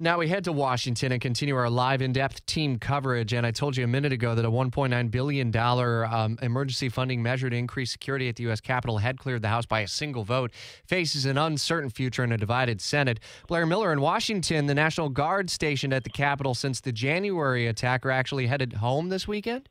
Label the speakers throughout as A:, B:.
A: Now we head to Washington and continue our live in depth team coverage. And I told you a minute ago that a $1.9 billion um, emergency funding measure to increase security at the U.S. Capitol had cleared the House by a single vote, faces an uncertain future in a divided Senate. Blair Miller in Washington, the National Guard stationed at the Capitol since the January attack, are actually headed home this weekend?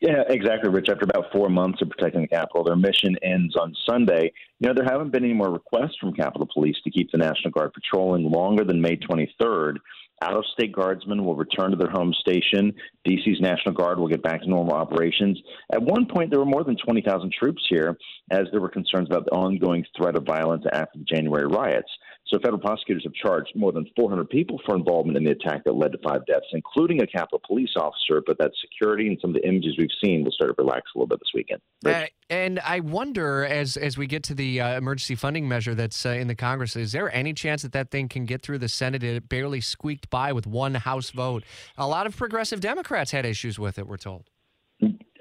B: Yeah, exactly, Rich. After about four months of protecting the Capitol, their mission ends on Sunday. You know, there haven't been any more requests from Capitol Police to keep the National Guard patrolling longer than May 23rd. Out of state guardsmen will return to their home station. DC's National Guard will get back to normal operations. At one point, there were more than 20,000 troops here as there were concerns about the ongoing threat of violence after the January riots. So federal prosecutors have charged more than 400 people for involvement in the attack that led to five deaths, including a Capitol police officer. But that security and some of the images we've seen will start to relax a little bit this weekend.
A: Uh, and I wonder, as as we get to the uh, emergency funding measure that's uh, in the Congress, is there any chance that that thing can get through the Senate? It barely squeaked by with one House vote. A lot of progressive Democrats had issues with it. We're told.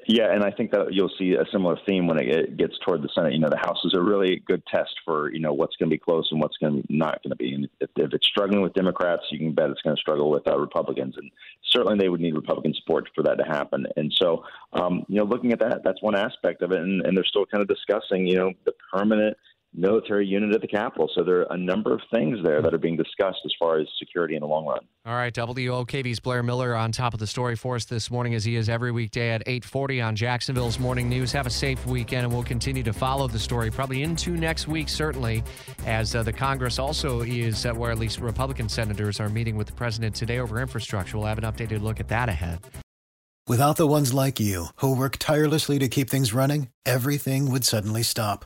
B: Yeah, and I think that you'll see a similar theme when it gets toward the Senate. You know, the House is a really good test for you know what's going to be close and what's going to not going to be. And if, if, it's struggling with Democrats, you can bet it's going to struggle with uh, Republicans, and certainly they would need Republican support for that to happen. And so, um, you know, looking at that, that's one aspect of it, and, and they're still kind of discussing, you know, the permanent military unit at the Capitol. So there are a number of things there that are being discussed as far as security in the long run.
A: All right, WOKV's Blair Miller on top of the story for us this morning, as he is every weekday at 8:40 on Jacksonville's Morning News. Have a safe weekend, and we'll continue to follow the story probably into next week, certainly, as uh, the Congress also is, uh, where at least Republican senators are meeting with the president today over infrastructure. We'll have an updated look at that ahead.
C: Without the ones like you who work tirelessly to keep things running, everything would suddenly stop